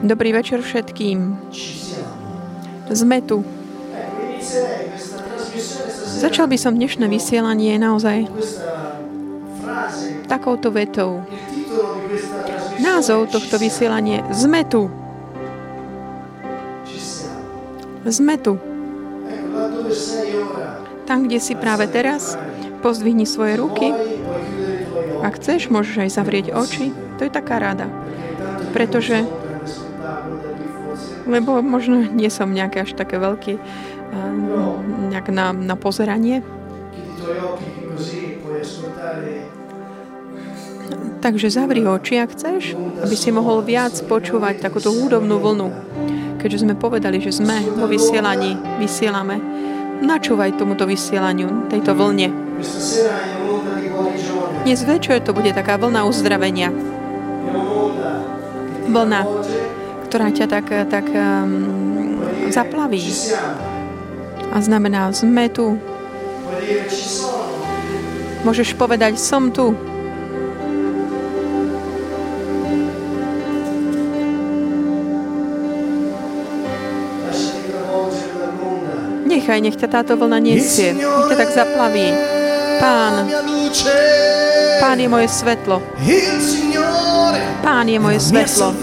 Dobrý večer všetkým. Sme tu. Začal by som dnešné vysielanie naozaj takouto vetou. Názov tohto vysielanie Sme tu. Sme tu. Tam, kde si práve teraz, pozdvihni svoje ruky. Ak chceš, môžeš aj zavrieť oči. To je taká rada. Pretože-. Lebo možno nie som nejaké až také veľký uh, nejak na, na pozeranie. Takže zavri oči, ak chceš, aby si mohol viac počúvať takúto hudobnú vlnu. Keďže sme povedali, že sme vo vysielaní, vysielame, načúvaj tomuto vysielaniu, tejto vlne. Dnes večer to bude taká vlna uzdravenia, Vlna. ktorá ťa tak, tak um, zaplaví. A znamená, sme tu. Môžeš povedať, som tu. Nechaj, nech ťa táto vlna nesie. Nech ťa tak zaplaví. Pán. Pán je moje svetlo. Pán je moje svetlo.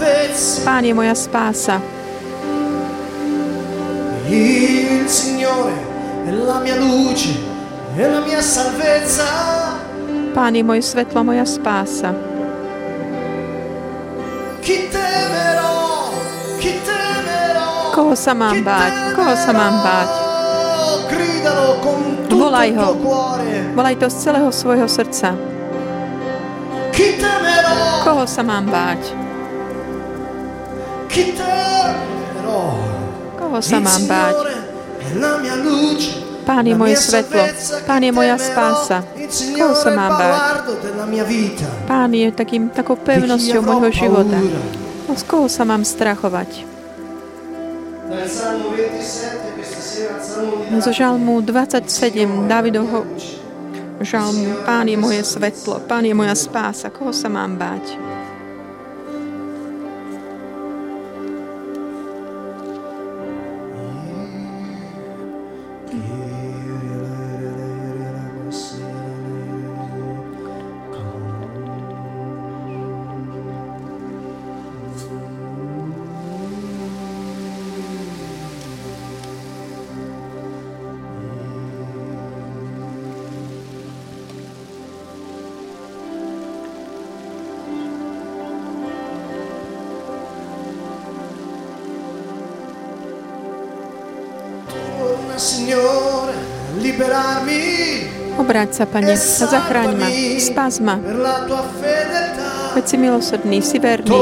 Pán je moja spása. Il Signore è la mia luce e la mia salvezza. Pán je moje svetlo, moja spása. Chi temerò? Chi temerò? Koho sa mám báť? Koho sa mám báť? Volaj ho. Volaj to z celého svojho srdca. Chi temerò? Koho sa mám báť? Koho sa mám báť? Pán je moje svetlo. Pán je moja spása. Koho sa mám báť? Pán je takým, takou pevnosťou môjho života. No, z koho sa mám strachovať? Dal Salmo 27 questa sera al Salmo di Zo žalmu 27 Davidovho žalmu Pán je moje svetlo, Pán je moja spása. Koho sa mám báť? Obráť sa, Pane, a zachráň ma, spás ma. Veď si milosrdný, si verný.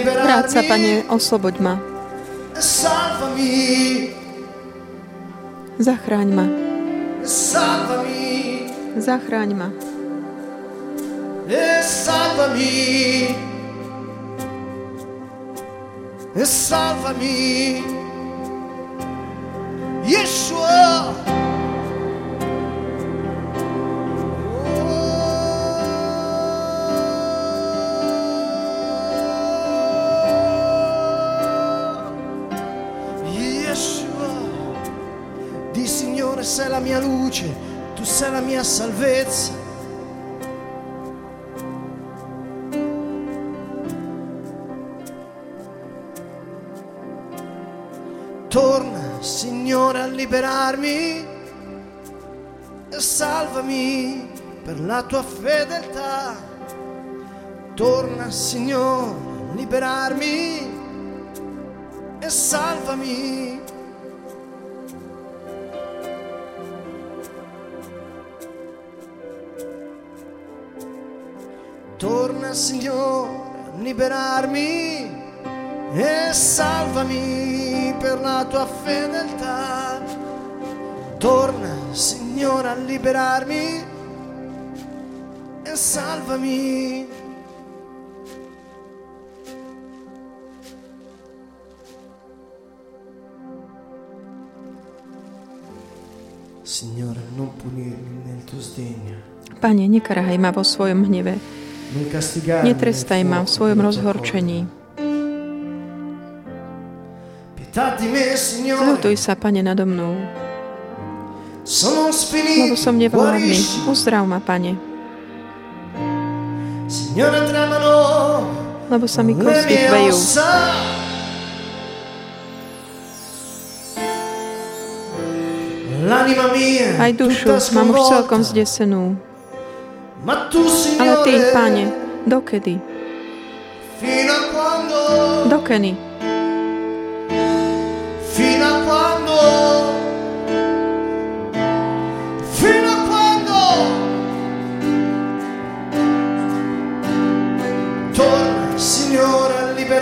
Vráť sa, Pane, osloboď ma. Zachráň ma, zachráň ma. e salvami, sei la mia salvezza. Torna, Signore, a liberarmi e salvami per la tua fedeltà. Torna, Signore, a liberarmi e salvami. Signore, liberarmi e salvami per la tua fedeltà. Torna, Signore, a liberarmi e salvami. Signore, non punirmi nel tuo sdegno. Pane, nekarhaj ma vo svojom hneve. Netrestaj ma v svojom rozhorčení. Zľutuj sa, Pane, nado mnou. Lebo som nevládny. Uzdrav ma, Pane. Lebo sa mi kosti chvejú. Aj dušu mám už celkom zdesenú. Ale Ty, Pane, dokedy? Dokedy?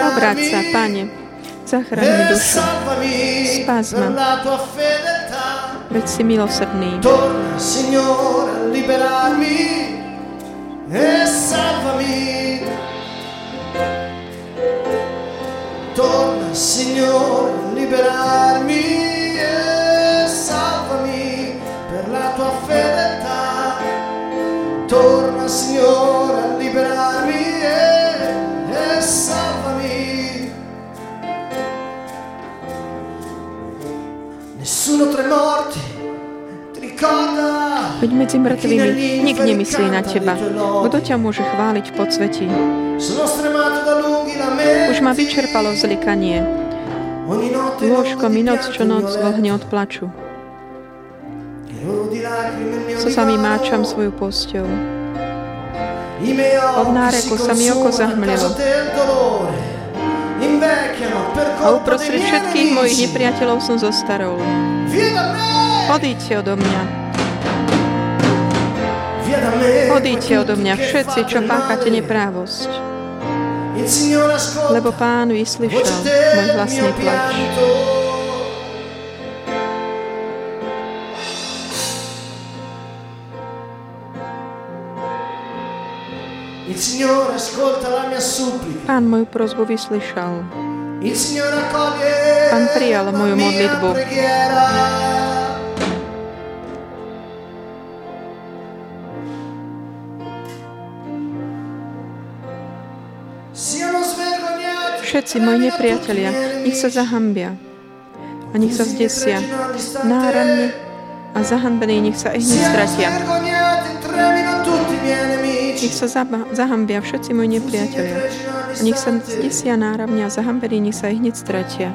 Obráť sa, Pane, zachráň mi dušu. Spás ma. Veď si milosrdný. Torna, Signore, a liberarmi e salvami. Torna, Signore, liberarmi e salvami per la tua fedeltà. Torna Signore a liberarmi e, e salvami. Nessuno tra i morti ti ricorda. Veď medzi mŕtvými nik nemyslí na teba. Kto ťa môže chváliť v podsvetí? Už ma vyčerpalo zlikanie. Lôžko mi noc čo noc vlhne od plaču. mi máčam svoju posťou. Od náreku sa mi oko zahmlilo. A uprostred všetkých mojich nepriateľov som zostarol. Odíďte odo mňa. Odíďte odo mňa všetci, čo páchate neprávosť lebo Pán vyslyšal môj vlastný plač. Pán moju prozbu vyslyšal. Pán prijal moju modlitbu. Všetci moji nepriatelia, nech sa zahambia a nech sa zdesia. Náramne a zahanbení nech sa ich stratia. Nech sa zahambia všetci moji nepriatelia a nech sa zdesia náramne a zahambení nech sa hneď stratia.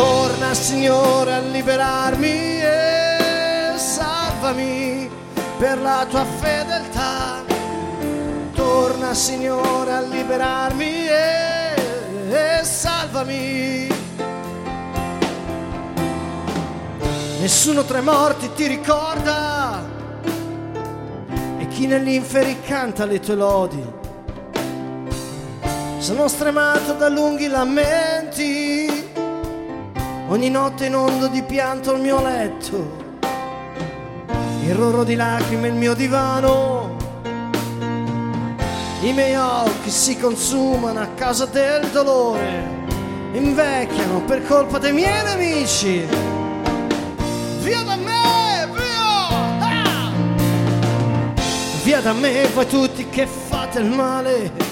Torna Signore a liberarmi e salvami per la tua fedeltà. Torna Signore a liberarmi e, e salvami. Nessuno tra i morti ti ricorda e chi negli inferi canta le tue lodi sono stremato da lunghi lamenti, ogni notte inondo di pianto il mio letto, il roro di lacrime il mio divano, i miei occhi si consumano a causa del dolore, invecchiano per colpa dei miei nemici. Via da me, via! Ah! Via da me voi tutti che fate il male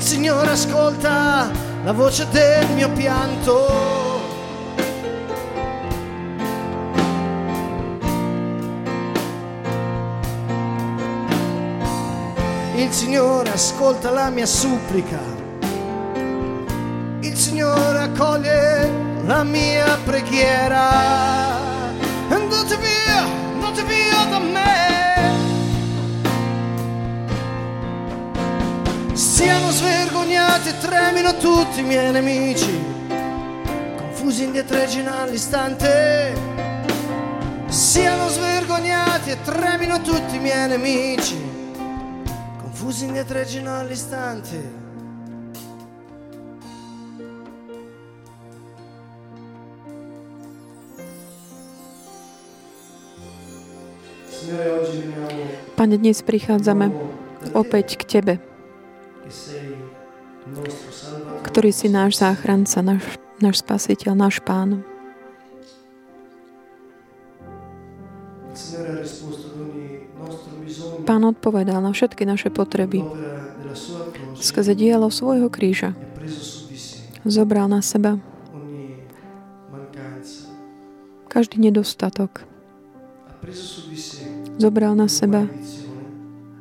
Signore ascolta la voce del mio pianto. Il Signore ascolta la mia supplica. Il Signore accoglie la mia preghiera. Svergognati e tremino tutti i miei nemici, confusi indietreggino all'istante. Siano svergognati e tremino tutti i miei nemici, confusi indietreggino all'istante. Signore, oggi veniamo Pane, dnes prichádzame opäť k Tebe, ktorý si náš záchranca, náš, náš spasiteľ, náš Pán. Pán odpovedal na všetky naše potreby skrze dielo svojho kríža. Zobral na seba každý nedostatok. Zobral na seba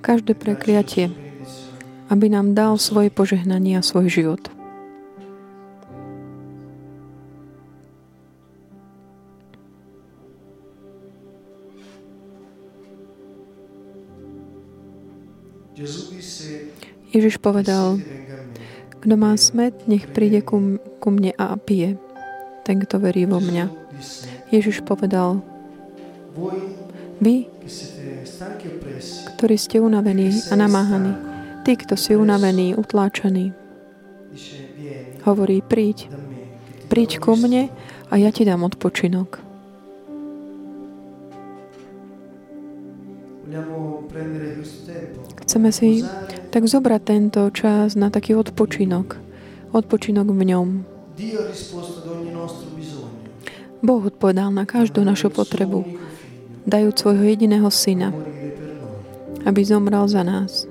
každé prekliatie. Aby nám dal svoje požehnanie a svoj život. Ježiš povedal, "Siete venga a me. kto má smet, nech príde ku, ku mne a pije. Ten, kto verí vo mňa. Ježiš povedal, vy, ktorí ste unavení a namáhaní, tí, kto si dice, vieni hovorí, príď, príď ku mne ristoro." a ja ti dám odpočinok. Chceme si tak zobrať tento čas na taký odpočinok. Odpočinok v ňom. Boh odpovedal na každú našu potrebu, dajúc svojho jediného syna, aby zomrel za nás.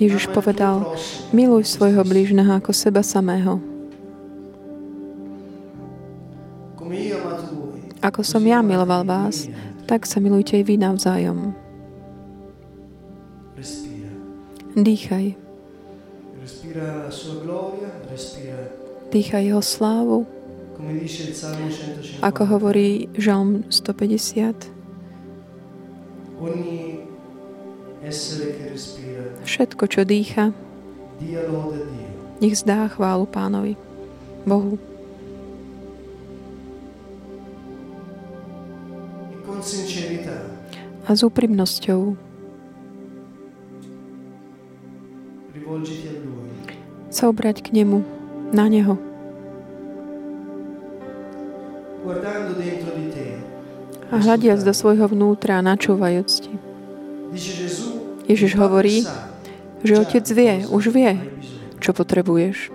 Ježiš "Ama il tuo povedal, Miluj svojho te stesso." blížneho ako seba samého. Ako som ja miloval vás, tak sa milujte aj vy navzájom. Dýchaj. Dýchaj jeho slávu, come dice il Salmo 150. ako hovorí Žalm 150. Všetko, čo dýcha, nech zdá chválu pánovi, Bohu. E A s úprimnosťou sa obrať k nemu, na neho. A hľadiac do svojho vnútra načúvajúc ti. Ježiš hovorí, že Otec vie, už vie, čo potrebuješ.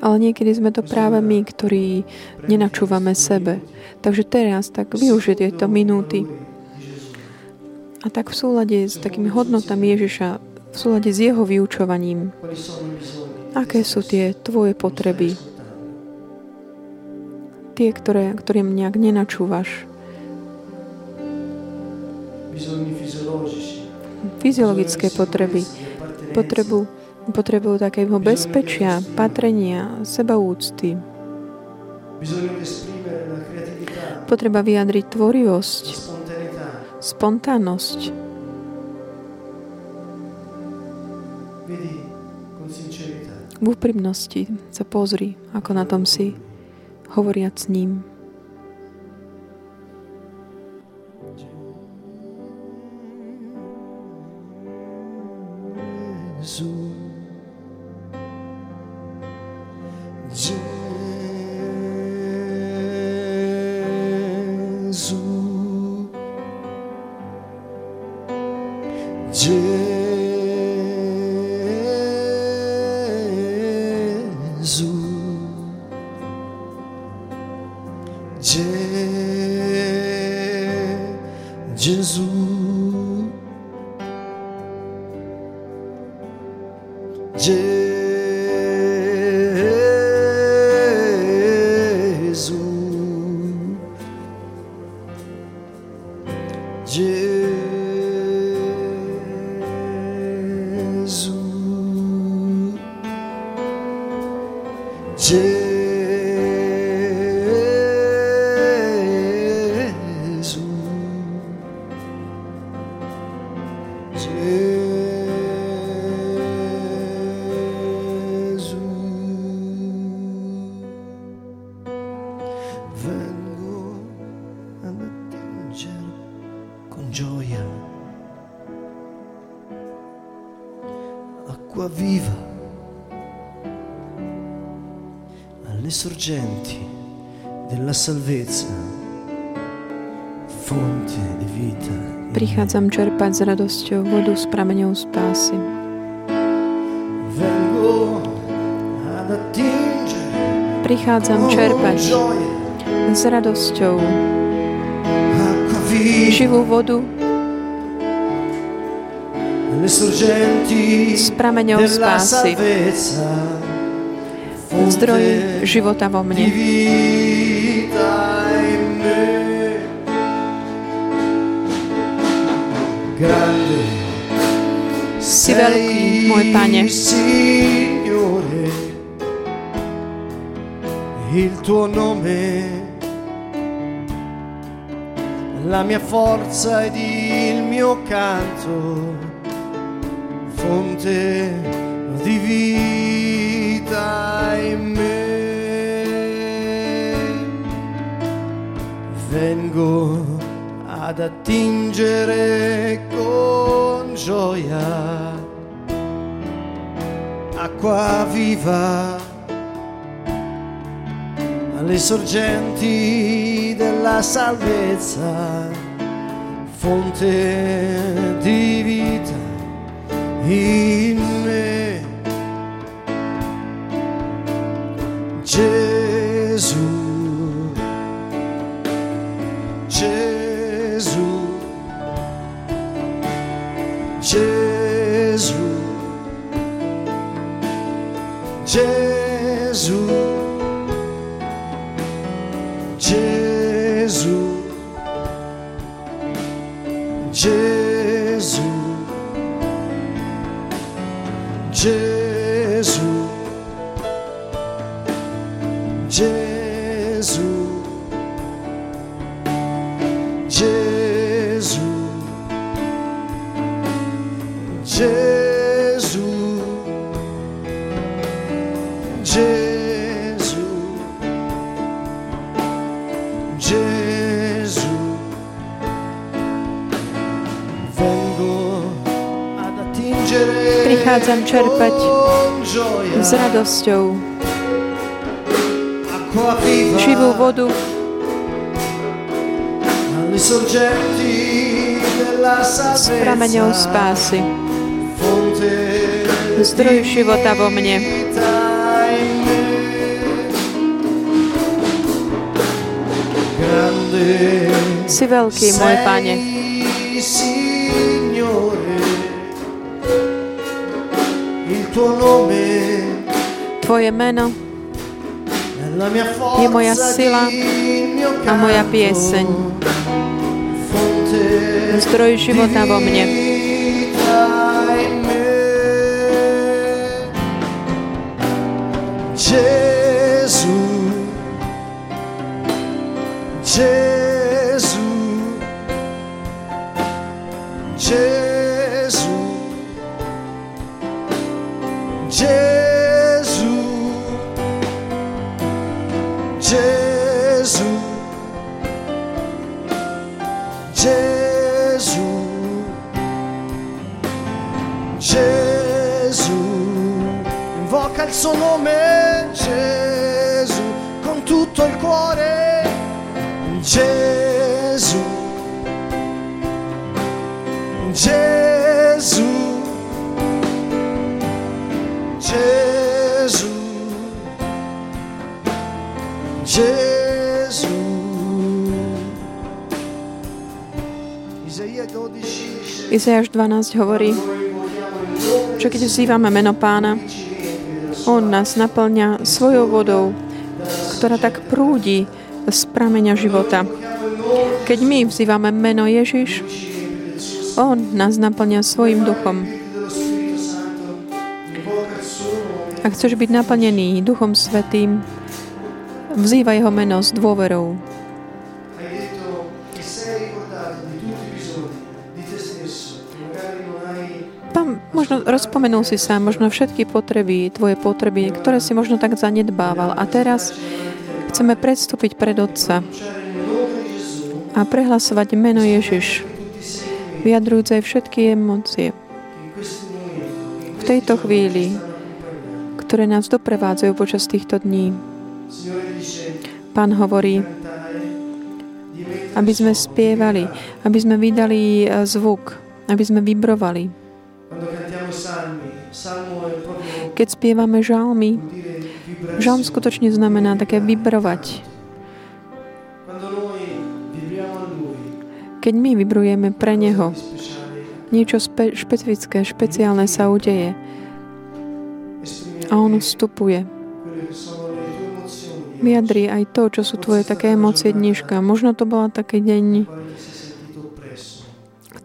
Ale niekedy sme to práve my, ktorí nenačúvame sebe. Takže teraz tak využij tieto minúty a tak v súlade s takými hodnotami Ježiša, v súlade s jeho vyučovaním, aké sú tie tvoje potreby, tie, ktoré, ktorým nejak nenačúvaš. Fyziologické potreby, potrebu, potrebu takého bezpečia, patrenia, sebaúcty, potreba vyjadriť tvorivosť, spontánnosť. V úprimnosti sa pozri, ako na tom si, hovoriac s ním. Salvezza, fonte di vita. Prichádzam čerpať s radosťou vodu s prameňou spásy. Prichádzam čerpať s radosťou živú vodu s prameňou spásy. Zdroj života vo mne. Veľký, môj Pane. Signore, il tuo nome, la mia forza ed il mio canto, fonte di vita in me. Vengo ad attingere con gioia acqua viva alle sorgenti della salvezza, fonte di vita in me. Gesù, prichádzam čerpať s radosťou živú vodu s prameňou spásy, zdroj života vo mne. Si veľký, môj Pane. Tvoje meno je moja sila a moja pieseň. Zdroj života vo mne. Izajáš 12 hovorí, že keď vzývame meno pána, on nás naplňa svojou vodou, ktorá tak prúdi z prameňa života. Keď my vzývame meno Ježiš, On nás naplňa svojim duchom. Ak chceš byť naplnený Duchom Svetým, vzývaj Jeho meno s dôverou. Možno rozpomenul si sa možno všetky potreby, tvoje potreby, ktoré si možno tak zanedbával. A teraz chceme predstúpiť pred Otca a prehlasovať meno Ježiš, vyjadrujúce všetky emócie. V tejto chvíli, ktoré nás doprevádzajú počas týchto dní, Pán hovorí, aby sme spievali, aby sme vydali e, zvuk, aby sme vibrovali. Keď spievame žalmy, žalm skutočne znamená také vibrovať. Keď my vibrujeme pre Neho, niečo spe- špecifické, špeciálne sa udeje a On vstupuje. Vyjadri aj to, čo sú tvoje také emócie dneška. Možno to bola taký deň,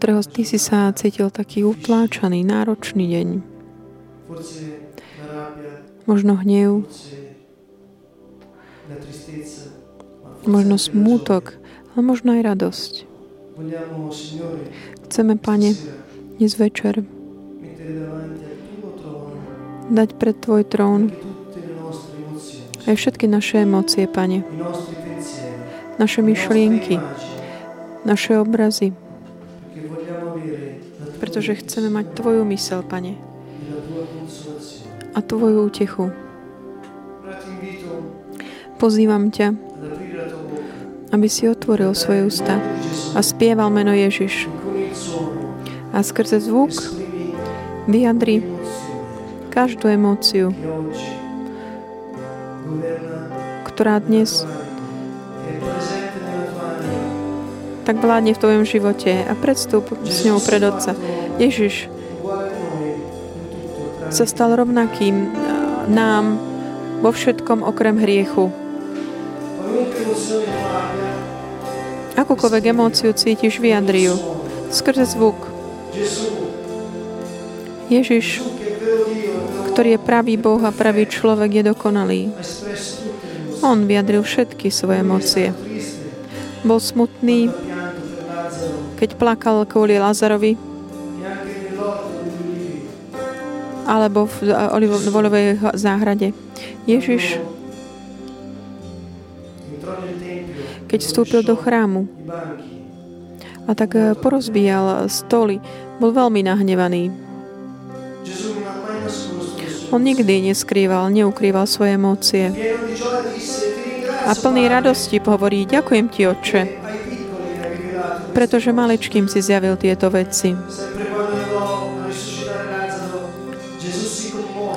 ktorého ty si sa cítil taký utláčaný, náročný deň. Možno hnev, možno smútok, ale možno aj radosť. Chceme, Pane, dnes večer dať pred Tvoj trón aj všetky naše emócie, Pane. Naše myšlienky, naše obrazy. Pretože chceme mať Tvoju mysel, Pane. A Tvoju útechu. Pozývam ťa, aby si otvoril svoje ústa a spieval meno Ježiš. A skrze zvuk vyjadri každú emóciu, ktorá dnes tak vládne v tvojom živote a predstup s ňou pred Otca. Ježiš sa stal rovnakým nám vo všetkom okrem hriechu. Akúkoľvek emóciu cítiš, vyjadri ju. Skrze zvuk. Ježiš, ktorý je pravý Boh a pravý človek, je dokonalý. On vyjadril všetky svoje emócie. Bol smutný, keď plakal kvôli Lazarovi, alebo v olivovej záhrade. Ježiš, keď vstúpil do chrámu a tak porozbíjal stoly, bol veľmi nahnevaný. On nikdy neskrýval, neukrýval svoje emócie a plný radosti hovorí, ďakujem ti, Otče, pretože malečkým si zjavil tieto veci.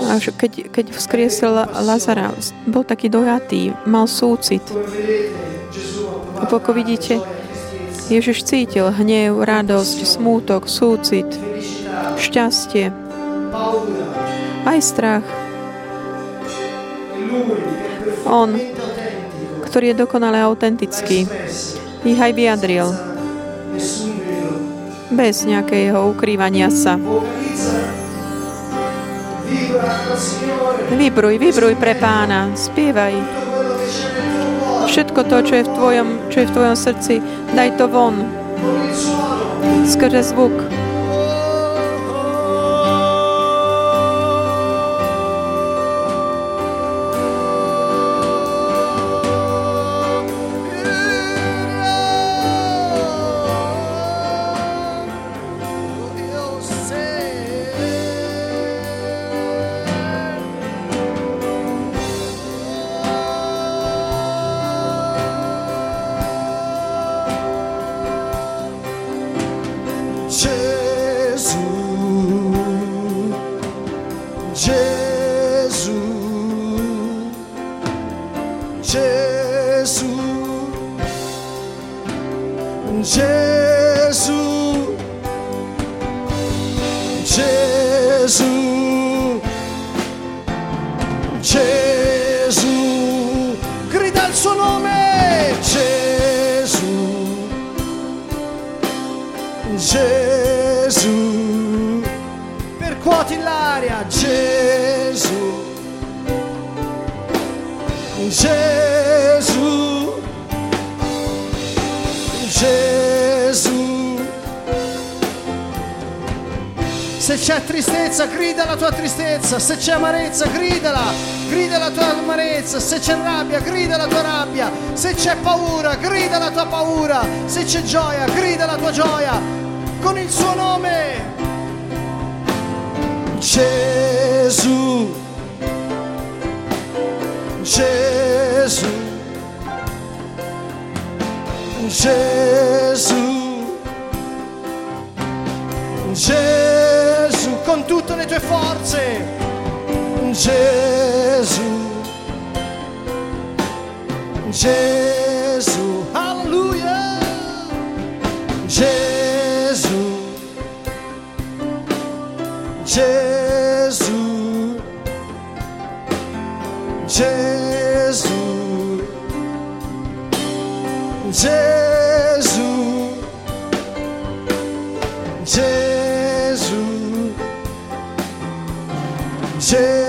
A keď, keď vzkriesil Lazara, bol taký dojatý, mal súcit. Ako vidíte, Ježiš cítil hnev, radosť, smútok, súcit, šťastie, aj strach. On ktorý je dokonale autentický. Ich aj vyjadril. Bez nejakého ukrývania sa. Vybruj, vybruj pre pána, spievaj. Všetko to, čo je v tvojom, čo je v tvojom srdci, daj to von. Skrze zvuk. Gesù, Gesù, il suo nome, Gesù, Gesù, percuoti l'aria, Gesù, Gesù. Se c'è tristezza, grida la tua tristezza. Se c'è amarezza, gridala. Grida la tua amarezza. Se c'è rabbia, grida la tua rabbia. Se c'è paura, grida la tua paura. Se c'è gioia, grida la tua gioia. Con il suo nome. Gesù. Gesù. Gesù. Gesù, tue forze. Gesù. Gesù, alleluia. Gesù. Gesù. Gesù. Gesù. cheio.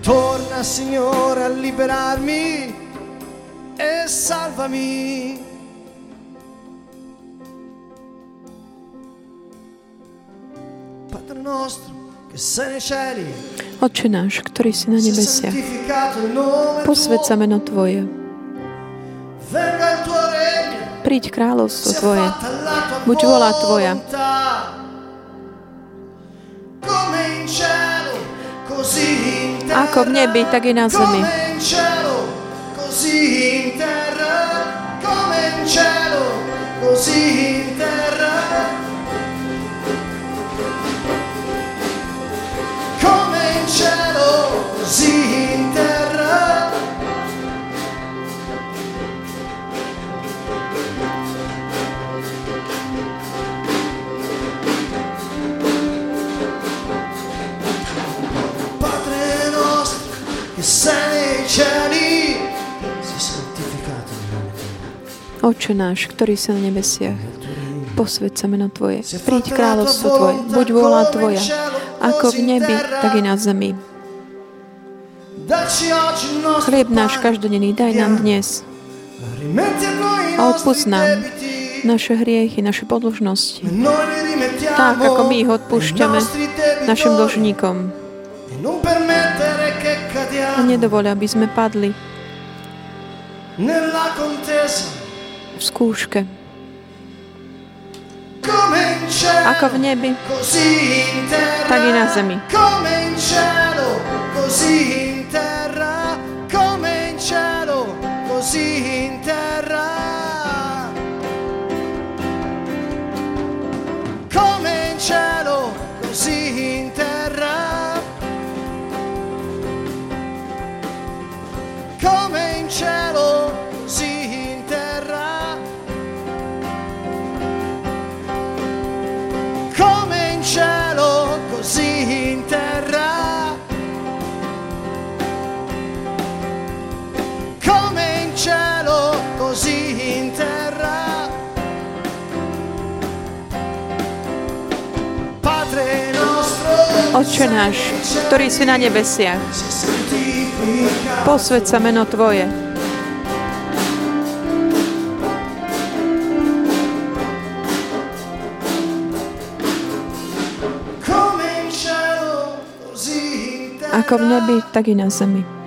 Torna Signore a liberarmi e salvami. Padre nostro che sei nei cieli, Otče náš, ktorý si na sia nebesiach, posved sa meno Tvoje, príď kráľovstvo Tvoje, buď volá Tvoja, ako v nebi, tak i na zemi. Così in terra. Il nome tuo. Oče náš, ktorý si na nebesiach, posved sa meno Tvoje, príď kráľovstvo Tvoje, buď volá Tvoja, ako v nebi, tak i na zemi. Chlieb náš každodenný daj nám dnes. A odpust nám naše hriechy, naše podložnosti, tak ako my ich odpúšťame našim dlžníkom. Nedovoľ, aby sme padli. V skúške, ako v nebi, tak i na zemi. Otče náš, ktorý si na nebesiach, posved sa meno Tvoje. Ako v nebi, tak i na zemi.